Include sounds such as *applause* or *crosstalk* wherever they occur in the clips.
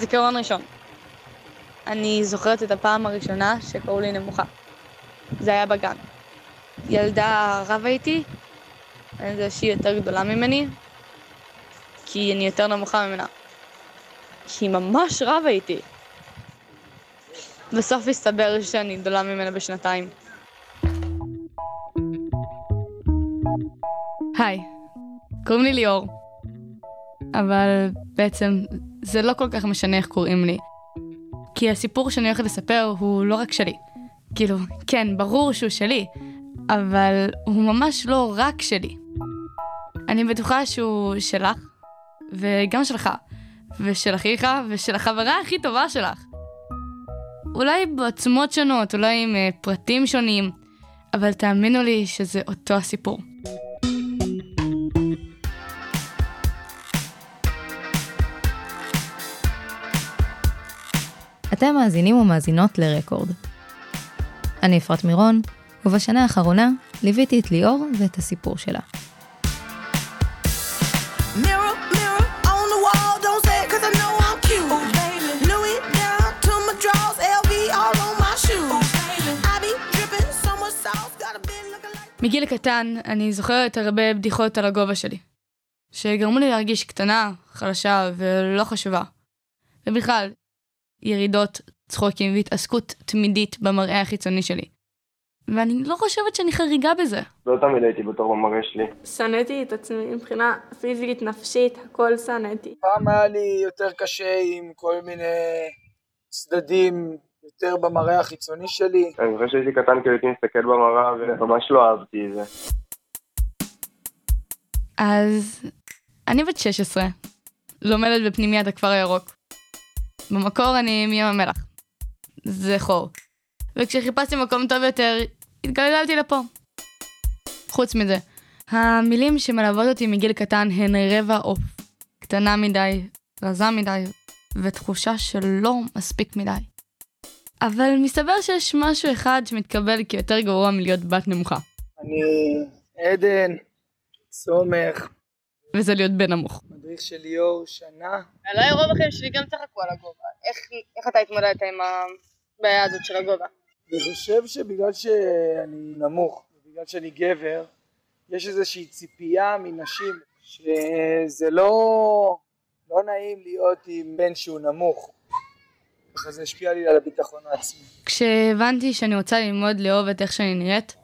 זיכרון ראשון. אני זוכרת את הפעם הראשונה שקראו לי נמוכה. זה היה בגן. ילדה רבה איתי, אני יודע שהיא יותר גדולה ממני, כי אני יותר נמוכה ממנה. כי ממש רבה איתי. בסוף הסתבר שאני גדולה ממנה בשנתיים. היי, קוראים לי ליאור. אבל בעצם זה לא כל כך משנה איך קוראים לי. כי הסיפור שאני הולכת לספר הוא לא רק שלי. כאילו, כן, ברור שהוא שלי, אבל הוא ממש לא רק שלי. אני בטוחה שהוא שלך, וגם שלך, ושל אחיך, ושל החברה הכי טובה שלך. אולי בעוצמות שונות, אולי עם uh, פרטים שונים, אבל תאמינו לי שזה אותו הסיפור. אתם מאזינים ומאזינות לרקורד. אני אפרת מירון, ובשנה האחרונה ליוויתי את ליאור ואת הסיפור שלה. מגיל קטן אני זוכרת הרבה בדיחות על הגובה שלי, שגרמו לי להרגיש קטנה, חלשה ולא חשובה. ובכלל, ירידות, צחוקים והתעסקות תמידית במראה החיצוני שלי. ואני לא חושבת שאני חריגה בזה. לא תמיד הייתי בטוח במראה שלי. שנאתי את עצמי מבחינה פיזית, נפשית, הכל שנאתי. פעם היה לי יותר קשה עם כל מיני צדדים יותר במראה החיצוני שלי. אני זוכר שהייתי קטן כי הייתי מסתכל במראה וממש לא אהבתי את זה. אז אני בת 16, לומדת בפנימיית הכפר הירוק. במקור אני מים המלח. זה חור. וכשחיפשתי מקום טוב יותר, התגלגלתי לפה. חוץ מזה, המילים שמלוות אותי מגיל קטן הן רבע עוף. קטנה מדי, רזה מדי, ותחושה שלא מספיק מדי. אבל מסתבר שיש משהו אחד שמתקבל כיותר גרוע מלהיות בת נמוכה. אני עדן, סומך. וזה להיות בן נמוך. מדריך של ליאור שנה. אולי רוב החיים שלי גם צחקו על הגובה. איך, איך אתה התמודדת עם הבעיה הזאת של הגובה? אני חושב שבגלל שאני נמוך, בגלל שאני גבר, יש איזושהי ציפייה מנשים שזה לא, לא נעים להיות עם בן שהוא נמוך. ככה זה השפיע לי על הביטחון העצמי. כשהבנתי שאני רוצה ללמוד לאהוב את איך שאני נראית,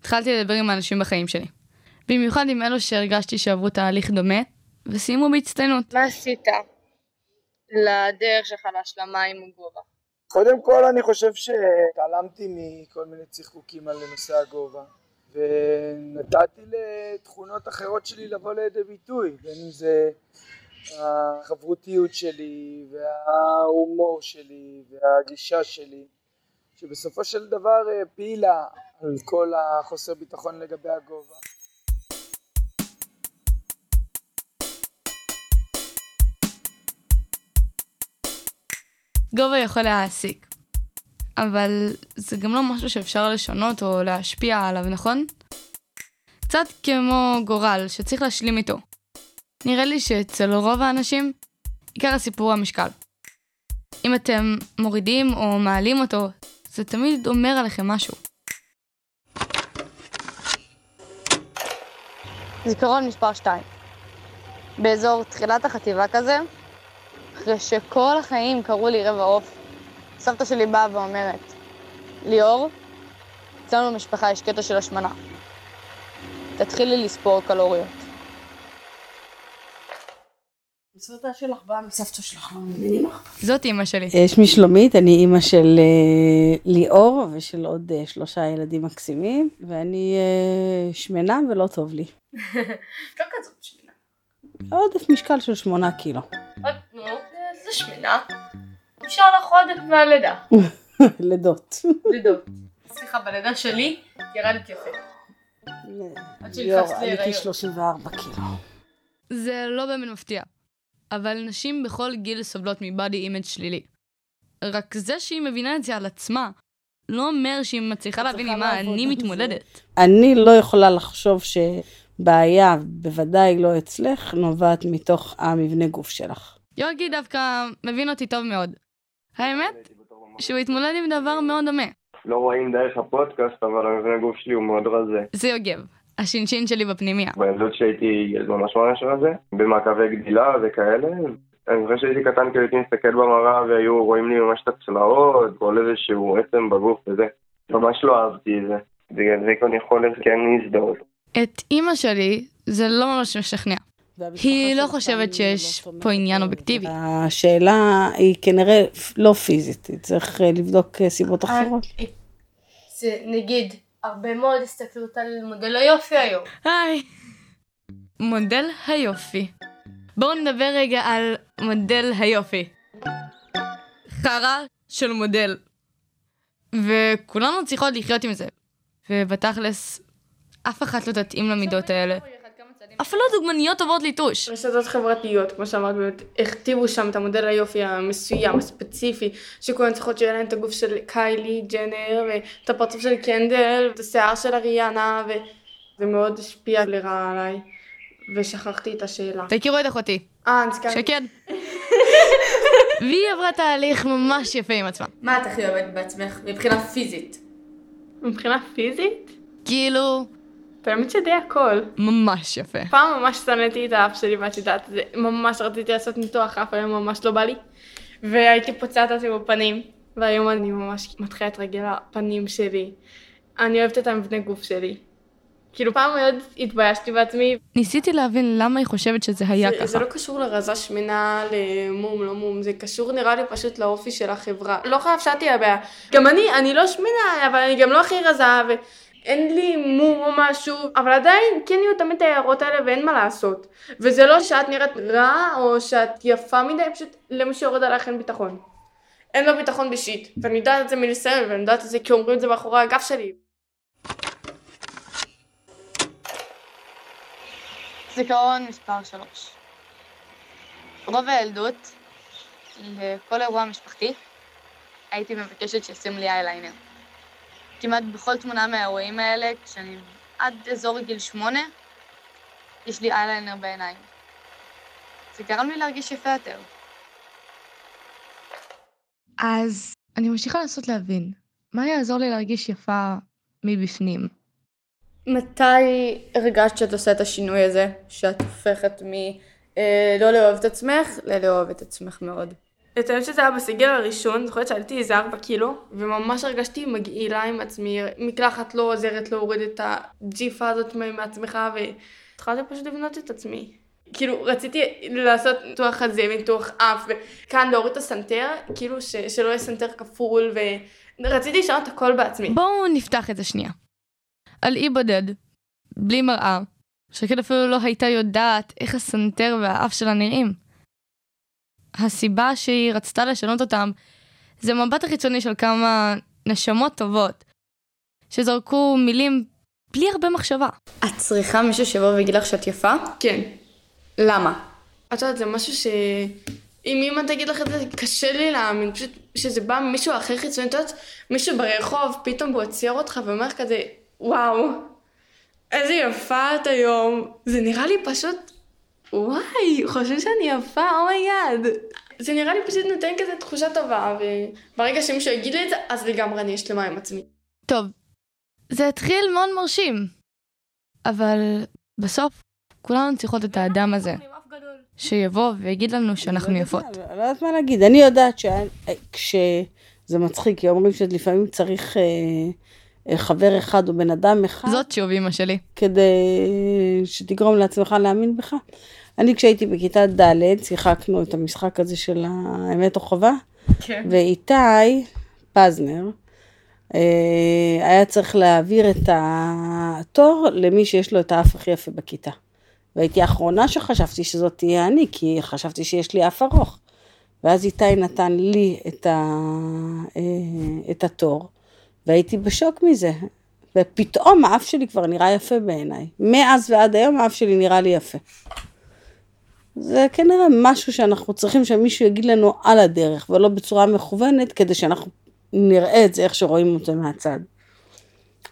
התחלתי לדבר עם האנשים בחיים שלי. במיוחד עם אלו שהרגשתי שעברו תהליך דומה, וסיימו בהצטיינות. מה עשית לדרך שלך להשלמה עם הגובה? קודם כל אני חושב שהתעלמתי מכל מיני צחקוקים על נושא הגובה ונתתי לתכונות אחרות שלי לבוא לידי ביטוי בין אם זה החברותיות שלי וההומור שלי והגישה שלי שבסופו של דבר העפילה על כל החוסר ביטחון לגבי הגובה גובה יכול להעסיק, אבל זה גם לא משהו שאפשר לשנות או להשפיע עליו, נכון? קצת כמו גורל שצריך להשלים איתו. נראה לי שאצל רוב האנשים, עיקר הסיפור הוא המשקל. אם אתם מורידים או מעלים אותו, זה תמיד אומר עליכם משהו. זיכרון מספר 2 באזור תחילת החטיבה כזה, אחרי שכל החיים קראו לי רבע עוף, סבתא שלי באה ואומרת, ליאור, אצלנו במשפחה יש קטע של השמנה. תתחילי לספור קלוריות. הסרטה שלך באה מסבתא שלך, לא מבינים לך? זאת אימא שלי. שמי שלומית, אני אימא של uh, ליאור ושל עוד uh, שלושה ילדים מקסימים, ואני שמנה ולא טוב לי. *laughs* לא כזאת שמנה. עודף משקל של שמונה קילו. נו, שמנה. נשאר לך עודף מהלידה. *laughs* לידות. לידות. סליחה, בלידה שלי ירדתי יפה. עד שנכנסתי עליתי להיריון. 34 קילו. זה לא באמת מפתיע, אבל נשים בכל גיל סובלות מ body image שלילי. רק זה שהיא מבינה את זה על עצמה, לא אומר שהיא מצליחה להבין עם מה אני מתמודדת. אני לא יכולה לחשוב שבעיה, בוודאי לא אצלך, נובעת מתוך המבנה גוף שלך. יוגי דווקא מבין אותי טוב מאוד. האמת שהוא התמודד עם דבר מאוד דומה. לא רואים דרך הפודקאסט, אבל המבנה גוף שלי הוא מאוד רזה. זה יוגב, השינשין שלי בפנימיה. בילדות שהייתי ילד ממש ממש רזה, במעקבי גדילה וכאלה. אני זוכר שהייתי קטן כאילו הייתי מסתכל במראה והיו רואים לי ממש את הצלעות, כל איזשהו עצם בגוף וזה. ממש לא אהבתי את זה. בגלל זה אני יכול כן להזדהות. את אימא שלי זה לא ממש משכנע. היא לא חושבת שיש פה עניין אובייקטיבי. השאלה היא כנראה לא פיזית, צריך אה, לבדוק אה, סיבות אחרות. זה נגיד הרבה מאוד הסתכלות על מודל היופי היום. היי. מודל היופי. בואו נדבר רגע על מודל היופי. חרא של מודל. וכולנו צריכות לחיות עם זה. ובתכלס, אף אחת לא תתאים למידות האלה. אפילו דוגמניות טובות ליטוש. רשתות חברתיות, כמו שאמרת, באמת, הכתיבו שם את המודל היופי המסוים, הספציפי, שכולן צריכות שיהיה להן את הגוף של קיילי, ג'נר, ואת הפרצוף של קנדל, ואת השיער של אריאנה, וזה מאוד השפיע לרעה עליי, ושכחתי את השאלה. תכירו את אחותי. אה, נזכרתי. שקד. *laughs* והיא עברה תהליך ממש יפה עם עצמה. מה את הכי אוהבת בעצמך, מבחינה פיזית? מבחינה פיזית? כאילו, באמת שדי הכל. ממש יפה. פעם ממש שנאתי את האף שלי ואת יודעת, זה ממש רציתי לעשות ניתוח אף, היום ממש לא בא לי. והייתי פוצעת אותי בפנים, והיום אני ממש מתחילה את רגל הפנים שלי. אני אוהבת את המבנה גוף שלי. כאילו פעם מאוד התביישתי בעצמי. ניסיתי להבין למה היא חושבת שזה היה זה, ככה. זה לא קשור לרזה שמנה, למום, לא מום, זה קשור נראה לי פשוט לאופי של החברה. לא חייב שאת תהיה הבעיה. גם אני, אני לא שמנה, אבל אני גם לא הכי רזה, ואין לי מום או משהו, אבל עדיין כן יהיו תמיד ההערות האלה ואין מה לעשות. וזה לא שאת נראית רע, או שאת יפה מדי, פשוט למי שיורד עלייך אין ביטחון. אין לו ביטחון בשיט, ואני יודעת את זה מניסיון, ואני יודעת את זה כי אומרים את זה מאחורי הגב שלי. זיכרון מספר 3 רוב הילדות, לכל אירוע משפחתי, הייתי מבקשת שישים לי אייליינר. כמעט בכל תמונה מהאירועים האלה, כשאני עד אזור גיל שמונה, יש לי אייליינר בעיניים. זה גרם לי להרגיש יפה יותר. אז אני ממשיכה לנסות להבין, מה יעזור לי להרגיש יפה מבפנים? מתי הרגשת שאת עושה את השינוי הזה, שאת הופכת מ... אה, לא לאהוב את עצמך, ללאהוב את עצמך מאוד? את האמת שזה היה בסגר הראשון, זוכרת שעליתי איזה ארבע קילו, וממש הרגשתי מגעילה עם עצמי, מקלחת לא עוזרת להוריד את הג'יפה הזאת מעצמך, והתחלתי פשוט לבנות את עצמי. כאילו, רציתי לעשות ניתוח חזה וניתוח אף, וכאן להוריד את הסנטר, כאילו ש, שלא יהיה סנטר כפול, ורציתי לשנות הכל בעצמי. בואו נפתח את זה שנייה. על אי בודד, בלי מראה, שקד אפילו לא הייתה יודעת איך הסנטר והאף שלה נראים. הסיבה שהיא רצתה לשנות אותם זה מבט החיצוני של כמה נשמות טובות, שזרקו מילים בלי הרבה מחשבה. את צריכה מישהו שיבוא ויגיד לך שאת יפה? כן. למה? את יודעת, זה משהו ש... אם אמא תגיד לך את זה, קשה לי להאמין, פשוט שזה בא ממישהו אחר חיצוני, את יודעת, מישהו ברחוב, פתאום הוא עוצר אותך ואומר כזה, וואו, איזה יפה את היום. זה נראה לי פשוט, וואי, חושבים שאני יפה, oh my God. זה נראה לי פשוט נותן כזה תחושה טובה, וברגע שמישהו יגיד לי את זה, אז לגמרי אני שלמה עם עצמי. טוב, זה התחיל מאוד מרשים, אבל בסוף כולנו צריכות את האדם הזה, שיבוא ויגיד לנו שאנחנו יפות. אני לא יודעת מה להגיד, אני יודעת שכשזה מצחיק, כי אומרים שלפעמים צריך אה, אה, חבר אחד או בן אדם אחד, זאת שוב אמא שלי. כדי שתגרום לעצמך להאמין בך. אני כשהייתי בכיתה ד', שיחקנו את המשחק הזה של האמת או חובה, כן. ואיתי פזנר אה, היה צריך להעביר את התור למי שיש לו את האף הכי יפה בכיתה. והייתי האחרונה שחשבתי שזאת תהיה אני, כי חשבתי שיש לי אף ארוך. ואז איתי נתן לי את, ה, אה, את התור, והייתי בשוק מזה. ופתאום האף שלי כבר נראה יפה בעיניי. מאז ועד היום האף שלי נראה לי יפה. זה כנראה משהו שאנחנו צריכים שמישהו יגיד לנו על הדרך, ולא בצורה מכוונת, כדי שאנחנו נראה את זה איך שרואים זה מהצד.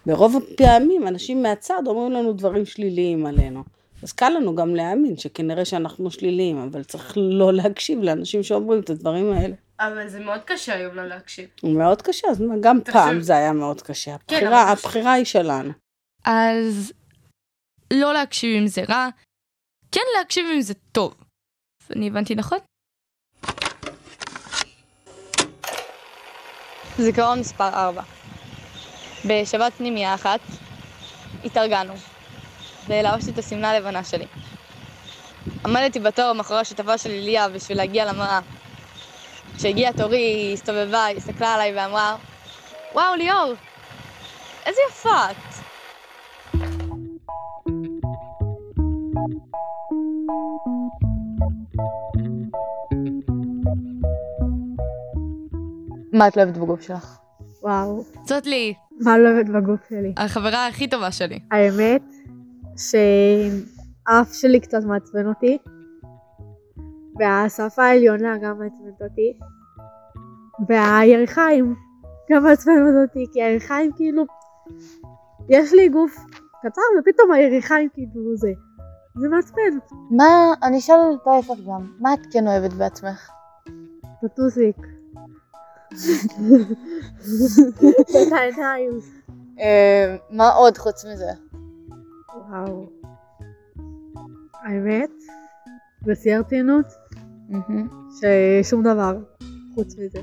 ברוב הפעמים אנשים מהצד אומרים לנו דברים שליליים עלינו. אז קל לנו גם להאמין שכנראה שאנחנו שליליים, אבל צריך לא להקשיב לאנשים שאומרים את הדברים האלה. אבל זה מאוד קשה היום לא להקשיב. מאוד קשה, אז גם תחשב- פעם זה היה מאוד קשה. כן, הבחירה, אבל- הבחירה היא שלנו. אז לא להקשיב אם זה רע, כן להקשיב אם זה טוב. אני הבנתי נכון? זיכרון מספר 4. בשבת פנימייה אחת התארגנו, ולבשתי את השמלה הלבנה שלי. עמדתי בתור מאחורי השותפה שלי ליה בשביל להגיע למראה. כשהגיע תורי, היא הסתובבה, היא הסתכלה עליי ואמרה, וואו, ליאור, איזה יפה את. מה את לא אוהבת בגוף שלך? וואו, זאת לי, מה לא אוהבת בגוף שלי? החברה הכי טובה שלי. האמת שהאף שלי קצת מעצבן אותי, והשפה העליונה גם מעצבנת אותי, והירכיים גם מעצבנות אותי, כי הירכיים כאילו, יש לי גוף קצר ופתאום הירכיים כאילו זה, זה מעצבן. מה, אני אשאל את ההפך גם, מה את כן אוהבת בעצמך? טוטוסיק. ואת העיניים. אה, מה עוד חוץ מזה? וואו. האמת, בשיא הרצינות, ששום דבר חוץ מזה.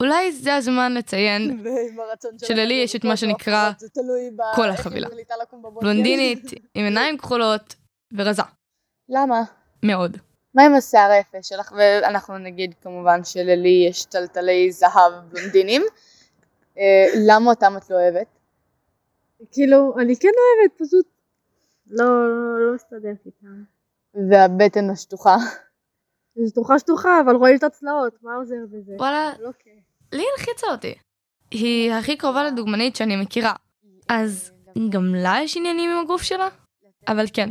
אולי זה הזמן לציין *laughs* שללי יש את מה שנקרא כל החבילה. בלונדינית, *laughs* עם עיניים כחולות ורזה. למה? מאוד. מה עם השיער היפה שלך? ואנחנו נגיד כמובן שללי יש טלטלי זהב בלונדינים. *laughs* אה, למה אותם את לא אוהבת? כאילו, אני כן אוהבת, פשוט לא, לא, לא מסתדרת איתם. והבטן השטוחה. זה שטוחה שטוחה, אבל רואים את הצלעות, מה עוזר בזה? וואלה, לא. לי הלחיצה אותי. היא הכי קרובה לדוגמנית שאני מכירה. אז גם לה יש עניינים עם הגוף שלה? אבל כן,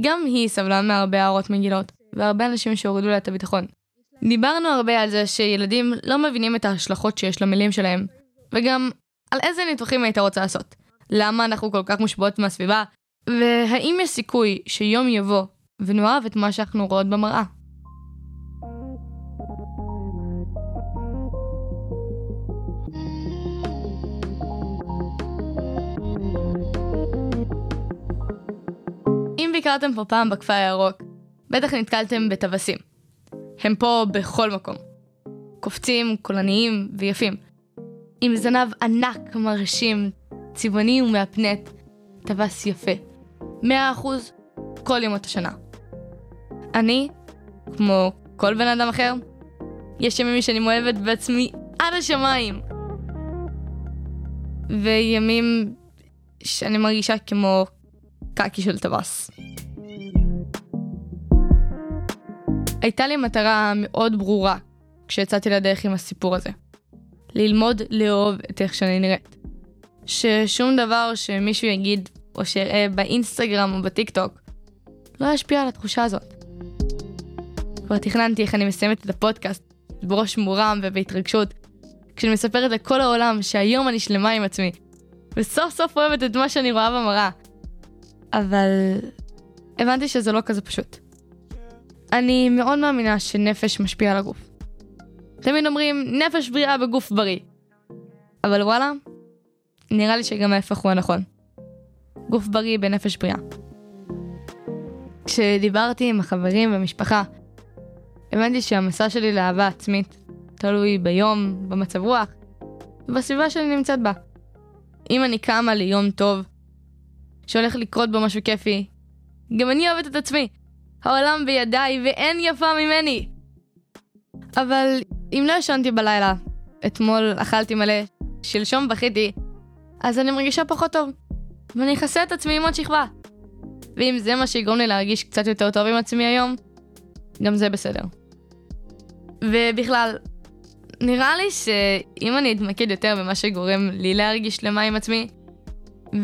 גם היא סבלה מהרבה הערות מגילות, והרבה אנשים שהורידו לה את הביטחון. דיברנו הרבה על זה שילדים לא מבינים את ההשלכות שיש למילים שלהם, וגם על איזה ניתוחים היית רוצה לעשות. למה אנחנו כל כך מושפעות מהסביבה, והאם יש סיכוי שיום יבוא ונאהב את מה שאנחנו רואות במראה. אם ביקרתם פה פעם בכפר הירוק, בטח נתקלתם בטווסים. הם פה בכל מקום. קופצים, קולניים ויפים. עם זנב ענק, מרשים, צבעוני ומהפנט, טווס יפה. מאה אחוז, כל ימות השנה. אני, כמו כל בן אדם אחר, יש ימים שאני מאוהבת בעצמי עד השמיים. וימים שאני מרגישה כמו קקי של טווס. הייתה לי מטרה מאוד ברורה כשיצאתי לדרך עם הסיפור הזה. ללמוד לאהוב את איך שאני נראית. ששום דבר שמישהו יגיד או שיראה באינסטגרם או בטיקטוק לא ישפיע על התחושה הזאת. כבר תכננתי איך אני מסיימת את הפודקאסט בראש מורם ובהתרגשות, כשאני מספרת לכל העולם שהיום אני שלמה עם עצמי, וסוף סוף אוהבת את מה שאני רואה במראה. אבל הבנתי שזה לא כזה פשוט. אני מאוד מאמינה שנפש משפיע על הגוף. תמיד אומרים נפש בריאה בגוף בריא. אבל וואלה, נראה לי שגם ההפך הוא הנכון. גוף בריא בנפש בריאה. כשדיברתי עם החברים ומשפחה, הבנתי שהמסע שלי לאהבה עצמית תלוי ביום, במצב רוח, ובסביבה שאני נמצאת בה. אם אני קמה ליום טוב, שהולך לקרות בו משהו כיפי, גם אני אוהבת את עצמי. העולם בידיי ואין יפה ממני. אבל אם לא ישנתי בלילה, אתמול אכלתי מלא, שלשום בכיתי, אז אני מרגישה פחות טוב. ואני אכסה את עצמי עם עוד שכבה. ואם זה מה שיגרום לי להרגיש קצת יותר טוב עם עצמי היום, גם זה בסדר. ובכלל, נראה לי שאם אני אתמקד יותר במה שגורם לי להרגיש שלמה עם עצמי,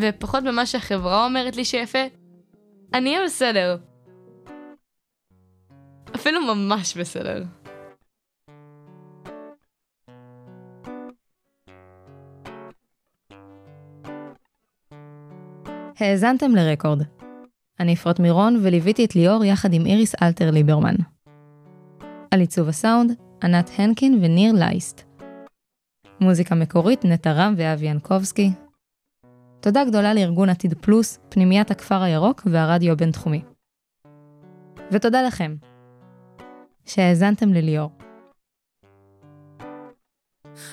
ופחות במה שהחברה אומרת לי שיפה, אני אהיה בסדר. אפילו ממש בסדר. האזנתם לרקורד. אני אפרת מירון וליוויתי את ליאור יחד עם איריס אלתר ליברמן. על עיצוב הסאונד, ענת הנקין וניר לייסט. מוזיקה מקורית, נטע רם ואבי ינקובסקי. תודה גדולה לארגון עתיד פלוס, פנימיית הכפר הירוק והרדיו הבינתחומי. ותודה לכם, שהאזנתם לליאור.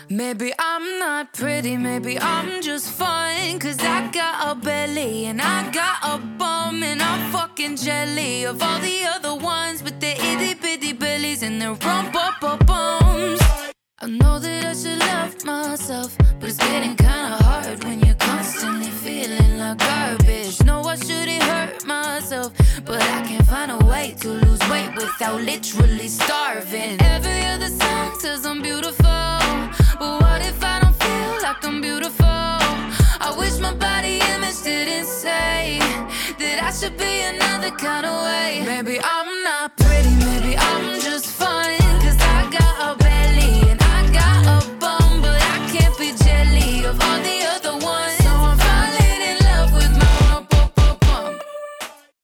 Maybe I'm not pretty, maybe I'm just fine. Cause I got a belly and I got a bum and I'm fucking jelly of all the other ones with their itty bitty bellies and their rump up bums. I know that I should love myself, but it's getting kinda hard when you're constantly feeling like garbage. No, I shouldn't hurt myself, but I can't find a way to lose weight without literally starving. Every other song says I'm beautiful, but what if I don't feel like I'm beautiful? I wish my body image didn't say that I should be another kind of way. Maybe